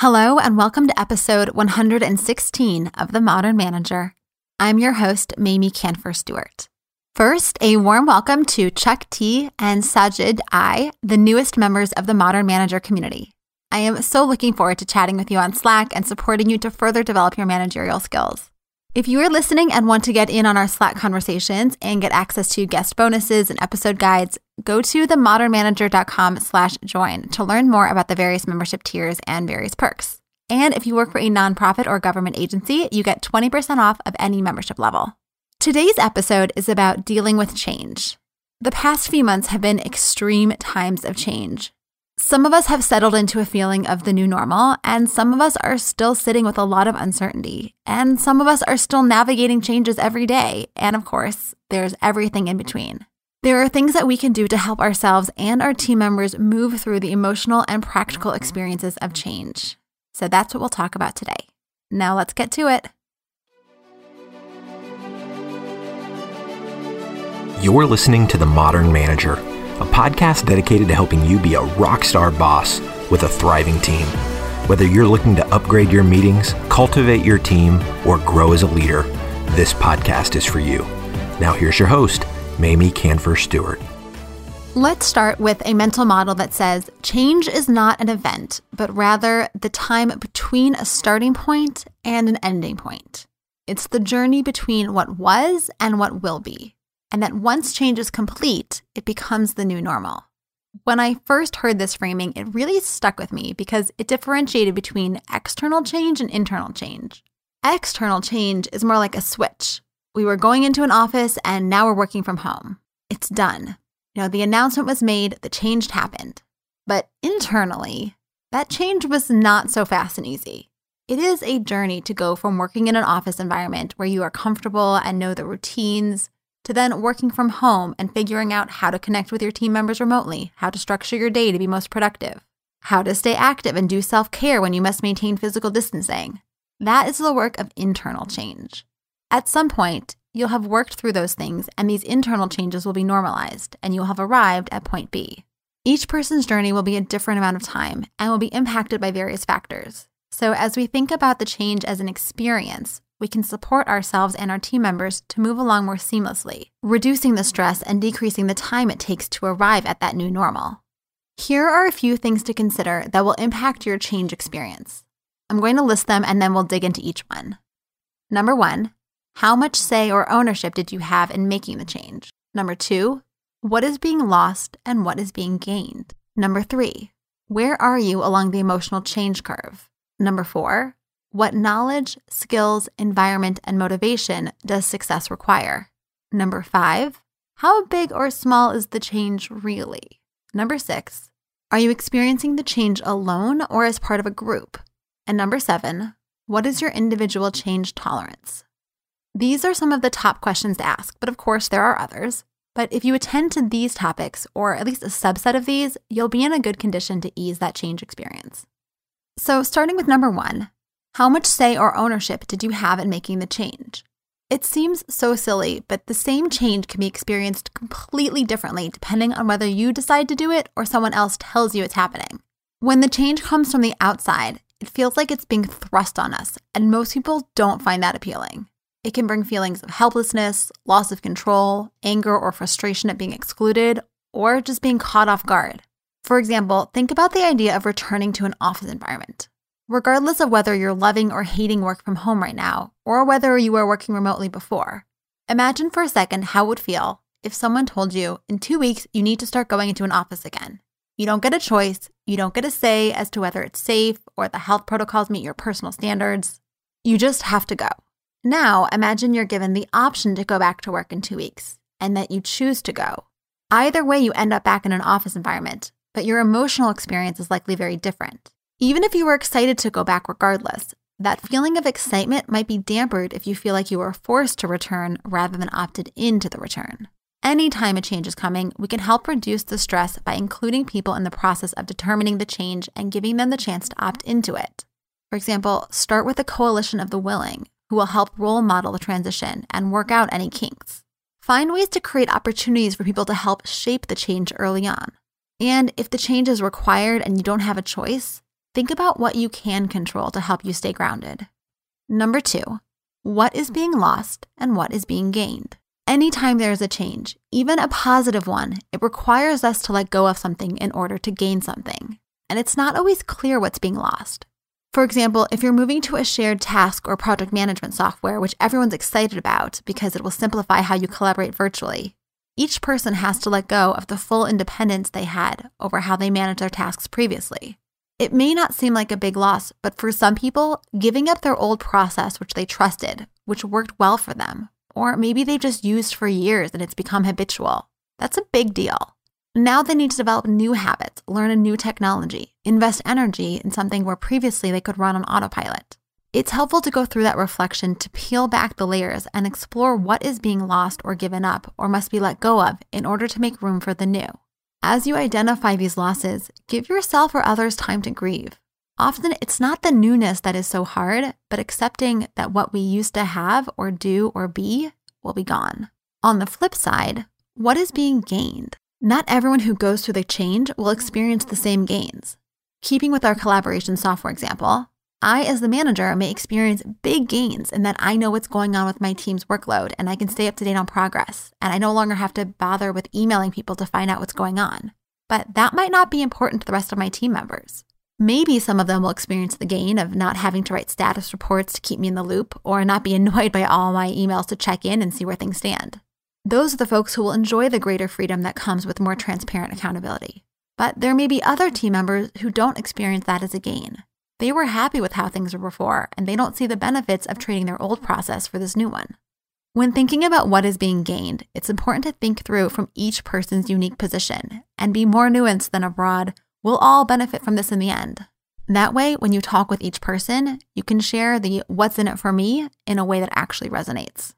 Hello, and welcome to episode 116 of The Modern Manager. I'm your host, Mamie Kanfer Stewart. First, a warm welcome to Chuck T and Sajid I, the newest members of the Modern Manager community. I am so looking forward to chatting with you on Slack and supporting you to further develop your managerial skills. If you are listening and want to get in on our Slack conversations and get access to guest bonuses and episode guides, go to themodernmanager.com slash join to learn more about the various membership tiers and various perks. And if you work for a nonprofit or government agency, you get 20% off of any membership level. Today's episode is about dealing with change. The past few months have been extreme times of change. Some of us have settled into a feeling of the new normal, and some of us are still sitting with a lot of uncertainty. And some of us are still navigating changes every day. And of course, there's everything in between. There are things that we can do to help ourselves and our team members move through the emotional and practical experiences of change. So that's what we'll talk about today. Now let's get to it. You're listening to The Modern Manager a podcast dedicated to helping you be a rock star boss with a thriving team. Whether you're looking to upgrade your meetings, cultivate your team, or grow as a leader, this podcast is for you. Now, here's your host, Mamie Kanfer Stewart. Let's start with a mental model that says change is not an event, but rather the time between a starting point and an ending point. It's the journey between what was and what will be and that once change is complete, it becomes the new normal. When I first heard this framing, it really stuck with me because it differentiated between external change and internal change. External change is more like a switch. We were going into an office and now we're working from home. It's done. You know, the announcement was made, the change happened. But internally, that change was not so fast and easy. It is a journey to go from working in an office environment where you are comfortable and know the routines to then working from home and figuring out how to connect with your team members remotely, how to structure your day to be most productive, how to stay active and do self care when you must maintain physical distancing. That is the work of internal change. At some point, you'll have worked through those things, and these internal changes will be normalized, and you'll have arrived at point B. Each person's journey will be a different amount of time and will be impacted by various factors. So, as we think about the change as an experience, we can support ourselves and our team members to move along more seamlessly, reducing the stress and decreasing the time it takes to arrive at that new normal. Here are a few things to consider that will impact your change experience. I'm going to list them and then we'll dig into each one. Number one, how much say or ownership did you have in making the change? Number two, what is being lost and what is being gained? Number three, where are you along the emotional change curve? Number four, what knowledge, skills, environment, and motivation does success require? Number five, how big or small is the change really? Number six, are you experiencing the change alone or as part of a group? And number seven, what is your individual change tolerance? These are some of the top questions to ask, but of course, there are others. But if you attend to these topics, or at least a subset of these, you'll be in a good condition to ease that change experience. So, starting with number one, how much say or ownership did you have in making the change? It seems so silly, but the same change can be experienced completely differently depending on whether you decide to do it or someone else tells you it's happening. When the change comes from the outside, it feels like it's being thrust on us, and most people don't find that appealing. It can bring feelings of helplessness, loss of control, anger or frustration at being excluded, or just being caught off guard. For example, think about the idea of returning to an office environment. Regardless of whether you're loving or hating work from home right now, or whether you were working remotely before, imagine for a second how it would feel if someone told you in two weeks you need to start going into an office again. You don't get a choice, you don't get a say as to whether it's safe or the health protocols meet your personal standards. You just have to go. Now, imagine you're given the option to go back to work in two weeks and that you choose to go. Either way, you end up back in an office environment, but your emotional experience is likely very different. Even if you were excited to go back regardless, that feeling of excitement might be dampened if you feel like you were forced to return rather than opted into the return. Anytime a change is coming, we can help reduce the stress by including people in the process of determining the change and giving them the chance to opt into it. For example, start with a coalition of the willing, who will help role model the transition and work out any kinks. Find ways to create opportunities for people to help shape the change early on. And if the change is required and you don't have a choice, think about what you can control to help you stay grounded. Number two, what is being lost and what is being gained? Anytime there is a change, even a positive one, it requires us to let go of something in order to gain something. And it's not always clear what's being lost. For example, if you're moving to a shared task or project management software, which everyone's excited about because it will simplify how you collaborate virtually, each person has to let go of the full independence they had over how they managed their tasks previously. It may not seem like a big loss, but for some people, giving up their old process, which they trusted, which worked well for them, or maybe they've just used for years and it's become habitual, that's a big deal. Now they need to develop new habits, learn a new technology, invest energy in something where previously they could run on autopilot. It's helpful to go through that reflection to peel back the layers and explore what is being lost or given up or must be let go of in order to make room for the new. As you identify these losses, give yourself or others time to grieve. Often it's not the newness that is so hard, but accepting that what we used to have or do or be will be gone. On the flip side, what is being gained? Not everyone who goes through the change will experience the same gains. Keeping with our collaboration software example, I, as the manager, may experience big gains in that I know what's going on with my team's workload and I can stay up to date on progress, and I no longer have to bother with emailing people to find out what's going on. But that might not be important to the rest of my team members. Maybe some of them will experience the gain of not having to write status reports to keep me in the loop or not be annoyed by all my emails to check in and see where things stand. Those are the folks who will enjoy the greater freedom that comes with more transparent accountability. But there may be other team members who don't experience that as a gain. They were happy with how things were before, and they don't see the benefits of trading their old process for this new one. When thinking about what is being gained, it's important to think through from each person's unique position and be more nuanced than a broad, we'll all benefit from this in the end. That way, when you talk with each person, you can share the what's in it for me in a way that actually resonates.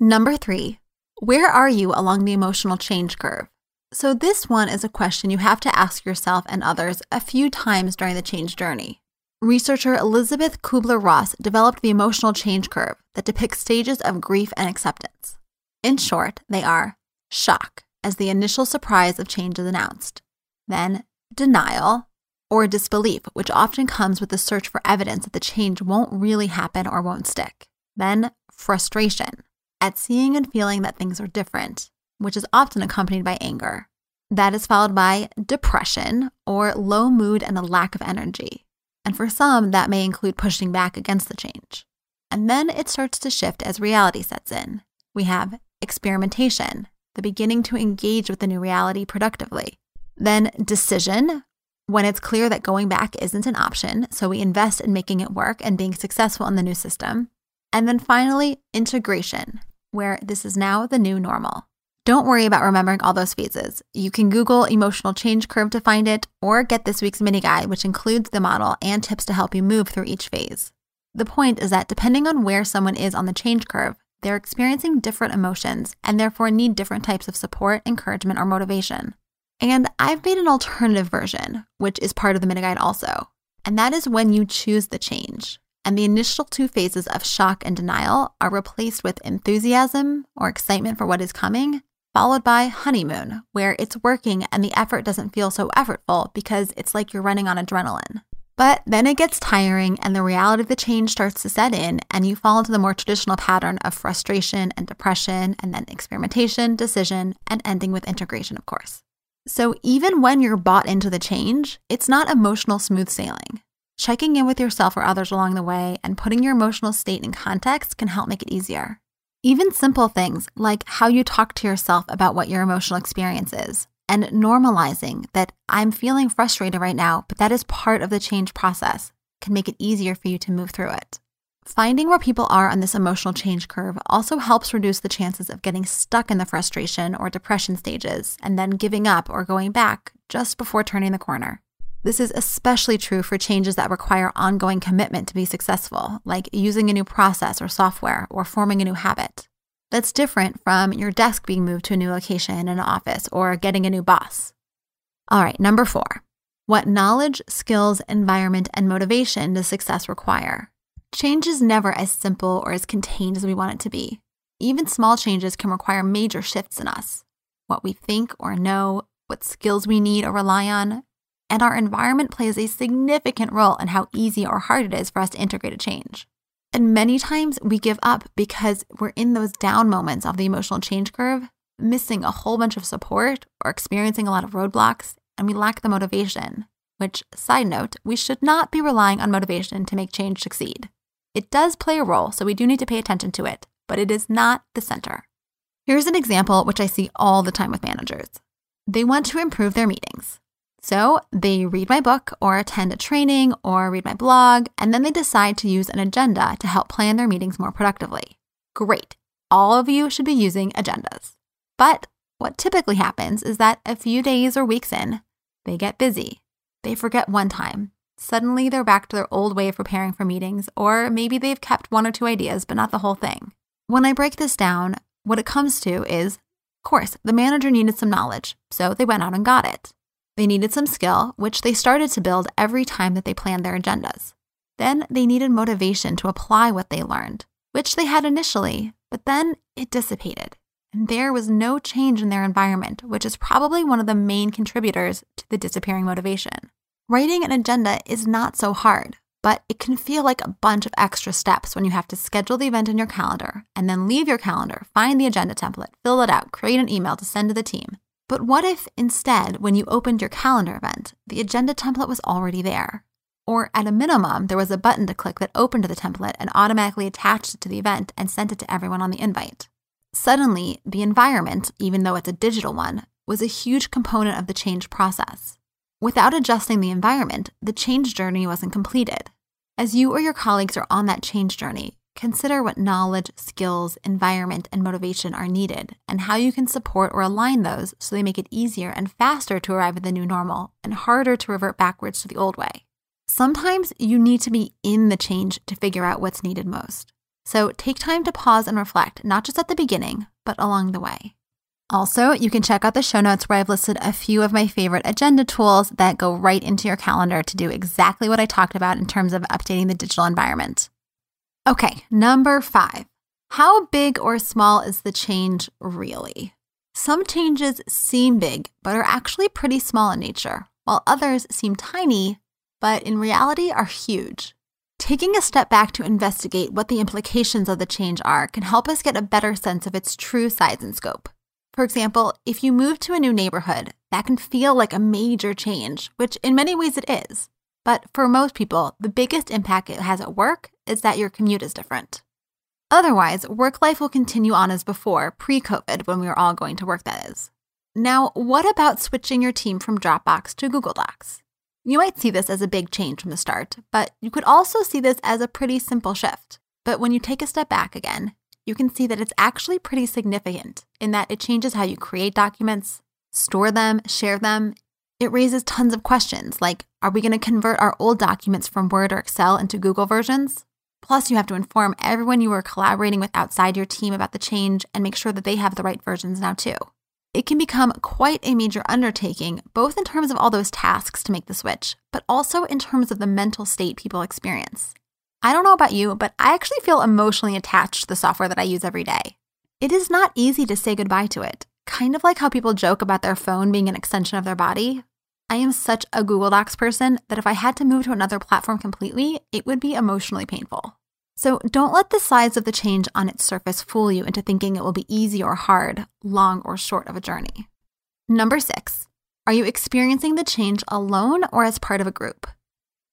Number three, where are you along the emotional change curve? So, this one is a question you have to ask yourself and others a few times during the change journey. Researcher Elisabeth Kubler Ross developed the emotional change curve that depicts stages of grief and acceptance. In short, they are shock, as the initial surprise of change is announced, then denial, or disbelief, which often comes with the search for evidence that the change won't really happen or won't stick, then frustration at seeing and feeling that things are different, which is often accompanied by anger. That is followed by depression or low mood and a lack of energy. And for some, that may include pushing back against the change. And then it starts to shift as reality sets in. We have experimentation, the beginning to engage with the new reality productively. Then decision, when it's clear that going back isn't an option, so we invest in making it work and being successful in the new system. And then finally, integration, where this is now the new normal. Don't worry about remembering all those phases. You can Google emotional change curve to find it, or get this week's mini guide, which includes the model and tips to help you move through each phase. The point is that depending on where someone is on the change curve, they're experiencing different emotions and therefore need different types of support, encouragement, or motivation. And I've made an alternative version, which is part of the mini guide also. And that is when you choose the change and the initial two phases of shock and denial are replaced with enthusiasm or excitement for what is coming, followed by honeymoon, where it's working and the effort doesn't feel so effortful because it's like you're running on adrenaline. But then it gets tiring and the reality of the change starts to set in, and you fall into the more traditional pattern of frustration and depression, and then experimentation, decision, and ending with integration, of course. So even when you're bought into the change, it's not emotional smooth sailing. Checking in with yourself or others along the way and putting your emotional state in context can help make it easier. Even simple things like how you talk to yourself about what your emotional experience is and normalizing that I'm feeling frustrated right now, but that is part of the change process can make it easier for you to move through it. Finding where people are on this emotional change curve also helps reduce the chances of getting stuck in the frustration or depression stages and then giving up or going back just before turning the corner. This is especially true for changes that require ongoing commitment to be successful, like using a new process or software or forming a new habit. That's different from your desk being moved to a new location in an office or getting a new boss. All right, number four. What knowledge, skills, environment, and motivation does success require? Change is never as simple or as contained as we want it to be. Even small changes can require major shifts in us. What we think or know, what skills we need or rely on, and our environment plays a significant role in how easy or hard it is for us to integrate a change. And many times we give up because we're in those down moments of the emotional change curve, missing a whole bunch of support or experiencing a lot of roadblocks, and we lack the motivation. Which, side note, we should not be relying on motivation to make change succeed. It does play a role, so we do need to pay attention to it, but it is not the center. Here's an example which I see all the time with managers. They want to improve their meetings. So they read my book or attend a training or read my blog, and then they decide to use an agenda to help plan their meetings more productively. Great. All of you should be using agendas. But what typically happens is that a few days or weeks in, they get busy. They forget one time. Suddenly they're back to their old way of preparing for meetings, or maybe they've kept one or two ideas, but not the whole thing. When I break this down, what it comes to is, of course, the manager needed some knowledge, so they went out and got it. They needed some skill, which they started to build every time that they planned their agendas. Then they needed motivation to apply what they learned, which they had initially, but then it dissipated. And there was no change in their environment, which is probably one of the main contributors to the disappearing motivation. Writing an agenda is not so hard, but it can feel like a bunch of extra steps when you have to schedule the event in your calendar and then leave your calendar, find the agenda template, fill it out, create an email to send to the team, but what if instead, when you opened your calendar event, the agenda template was already there? Or at a minimum, there was a button to click that opened the template and automatically attached it to the event and sent it to everyone on the invite. Suddenly, the environment, even though it's a digital one, was a huge component of the change process. Without adjusting the environment, the change journey wasn't completed. As you or your colleagues are on that change journey, Consider what knowledge, skills, environment, and motivation are needed, and how you can support or align those so they make it easier and faster to arrive at the new normal and harder to revert backwards to the old way. Sometimes you need to be in the change to figure out what's needed most. So take time to pause and reflect, not just at the beginning, but along the way. Also, you can check out the show notes where I've listed a few of my favorite agenda tools that go right into your calendar to do exactly what I talked about in terms of updating the digital environment. Okay, number five. How big or small is the change really? Some changes seem big, but are actually pretty small in nature, while others seem tiny, but in reality are huge. Taking a step back to investigate what the implications of the change are can help us get a better sense of its true size and scope. For example, if you move to a new neighborhood, that can feel like a major change, which in many ways it is. But for most people, the biggest impact it has at work is that your commute is different. Otherwise, work life will continue on as before, pre COVID, when we were all going to work, that is. Now, what about switching your team from Dropbox to Google Docs? You might see this as a big change from the start, but you could also see this as a pretty simple shift. But when you take a step back again, you can see that it's actually pretty significant in that it changes how you create documents, store them, share them, it raises tons of questions like Are we going to convert our old documents from Word or Excel into Google versions? Plus, you have to inform everyone you are collaborating with outside your team about the change and make sure that they have the right versions now, too. It can become quite a major undertaking, both in terms of all those tasks to make the switch, but also in terms of the mental state people experience. I don't know about you, but I actually feel emotionally attached to the software that I use every day. It is not easy to say goodbye to it, kind of like how people joke about their phone being an extension of their body. I am such a Google Docs person that if I had to move to another platform completely, it would be emotionally painful. So don't let the size of the change on its surface fool you into thinking it will be easy or hard, long or short of a journey. Number six, are you experiencing the change alone or as part of a group?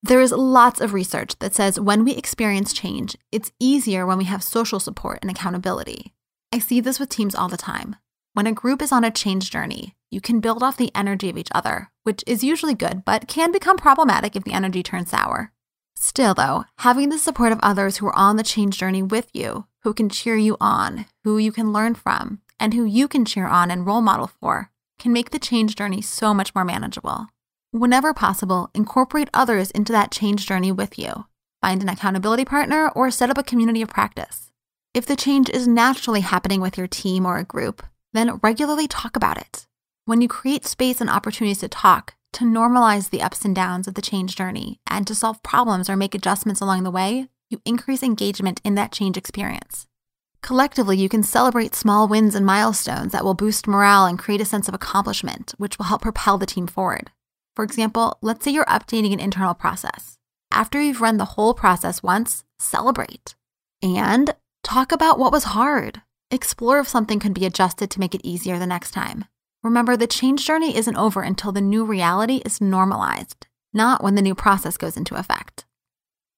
There is lots of research that says when we experience change, it's easier when we have social support and accountability. I see this with teams all the time. When a group is on a change journey, you can build off the energy of each other, which is usually good, but can become problematic if the energy turns sour. Still, though, having the support of others who are on the change journey with you, who can cheer you on, who you can learn from, and who you can cheer on and role model for, can make the change journey so much more manageable. Whenever possible, incorporate others into that change journey with you. Find an accountability partner or set up a community of practice. If the change is naturally happening with your team or a group, then regularly talk about it. When you create space and opportunities to talk, to normalize the ups and downs of the change journey, and to solve problems or make adjustments along the way, you increase engagement in that change experience. Collectively, you can celebrate small wins and milestones that will boost morale and create a sense of accomplishment, which will help propel the team forward. For example, let's say you're updating an internal process. After you've run the whole process once, celebrate. And talk about what was hard. Explore if something could be adjusted to make it easier the next time. Remember, the change journey isn't over until the new reality is normalized, not when the new process goes into effect.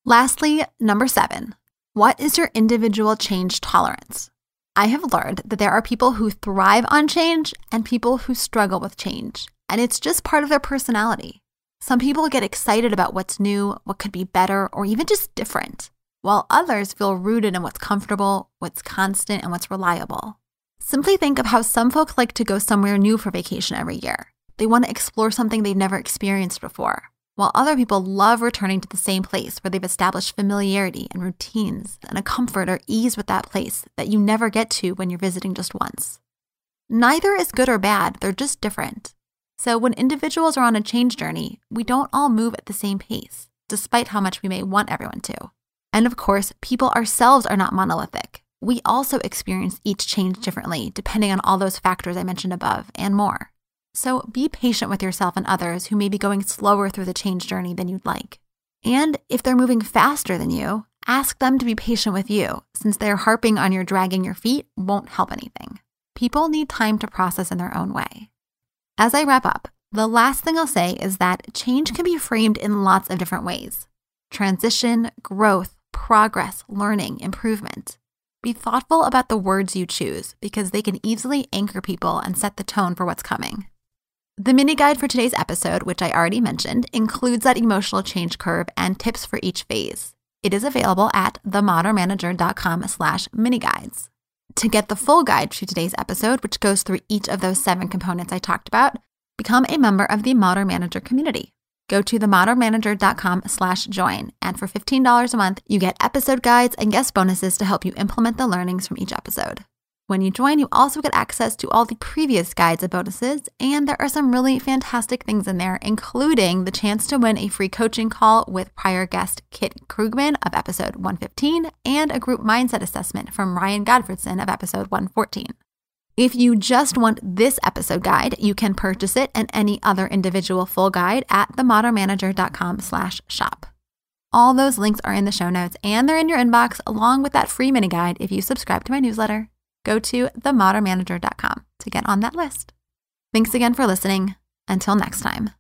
Lastly, number seven, what is your individual change tolerance? I have learned that there are people who thrive on change and people who struggle with change, and it's just part of their personality. Some people get excited about what's new, what could be better, or even just different while others feel rooted in what's comfortable, what's constant, and what's reliable. Simply think of how some folks like to go somewhere new for vacation every year. They want to explore something they've never experienced before, while other people love returning to the same place where they've established familiarity and routines and a comfort or ease with that place that you never get to when you're visiting just once. Neither is good or bad, they're just different. So when individuals are on a change journey, we don't all move at the same pace, despite how much we may want everyone to. And of course, people ourselves are not monolithic. We also experience each change differently, depending on all those factors I mentioned above and more. So be patient with yourself and others who may be going slower through the change journey than you'd like. And if they're moving faster than you, ask them to be patient with you, since they're harping on your dragging your feet won't help anything. People need time to process in their own way. As I wrap up, the last thing I'll say is that change can be framed in lots of different ways transition, growth, progress, learning, improvement. Be thoughtful about the words you choose because they can easily anchor people and set the tone for what's coming. The mini guide for today's episode, which I already mentioned, includes that emotional change curve and tips for each phase. It is available at themodernmanager.com slash mini guides. To get the full guide to today's episode, which goes through each of those seven components I talked about, become a member of the Modern Manager community. Go to themodernmanager.com slash join. And for $15 a month, you get episode guides and guest bonuses to help you implement the learnings from each episode. When you join, you also get access to all the previous guides and bonuses, and there are some really fantastic things in there, including the chance to win a free coaching call with prior guest Kit Krugman of episode 115 and a group mindset assessment from Ryan Gottfredson of episode 114. If you just want this episode guide, you can purchase it and any other individual full guide at themodernmanager.com slash shop. All those links are in the show notes and they're in your inbox along with that free mini guide if you subscribe to my newsletter. Go to themodernmanager.com to get on that list. Thanks again for listening. Until next time.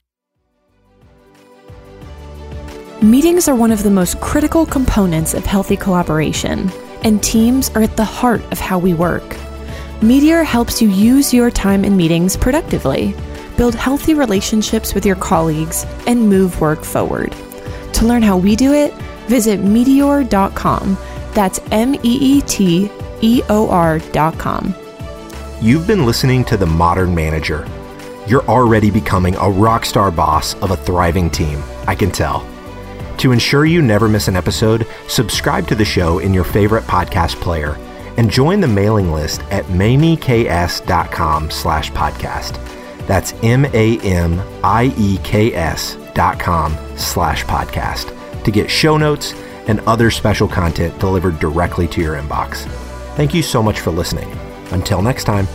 Meetings are one of the most critical components of healthy collaboration, and teams are at the heart of how we work. Meeteor helps you use your time in meetings productively, build healthy relationships with your colleagues, and move work forward. To learn how we do it, visit meeteor.com. That's M E E T E O R.com. You've been listening to The Modern Manager. You're already becoming a rock star boss of a thriving team, I can tell. To ensure you never miss an episode, subscribe to the show in your favorite podcast player and join the mailing list at mamieks.com slash podcast. That's M-A-M-I-E-K-S dot com slash podcast to get show notes and other special content delivered directly to your inbox. Thank you so much for listening. Until next time.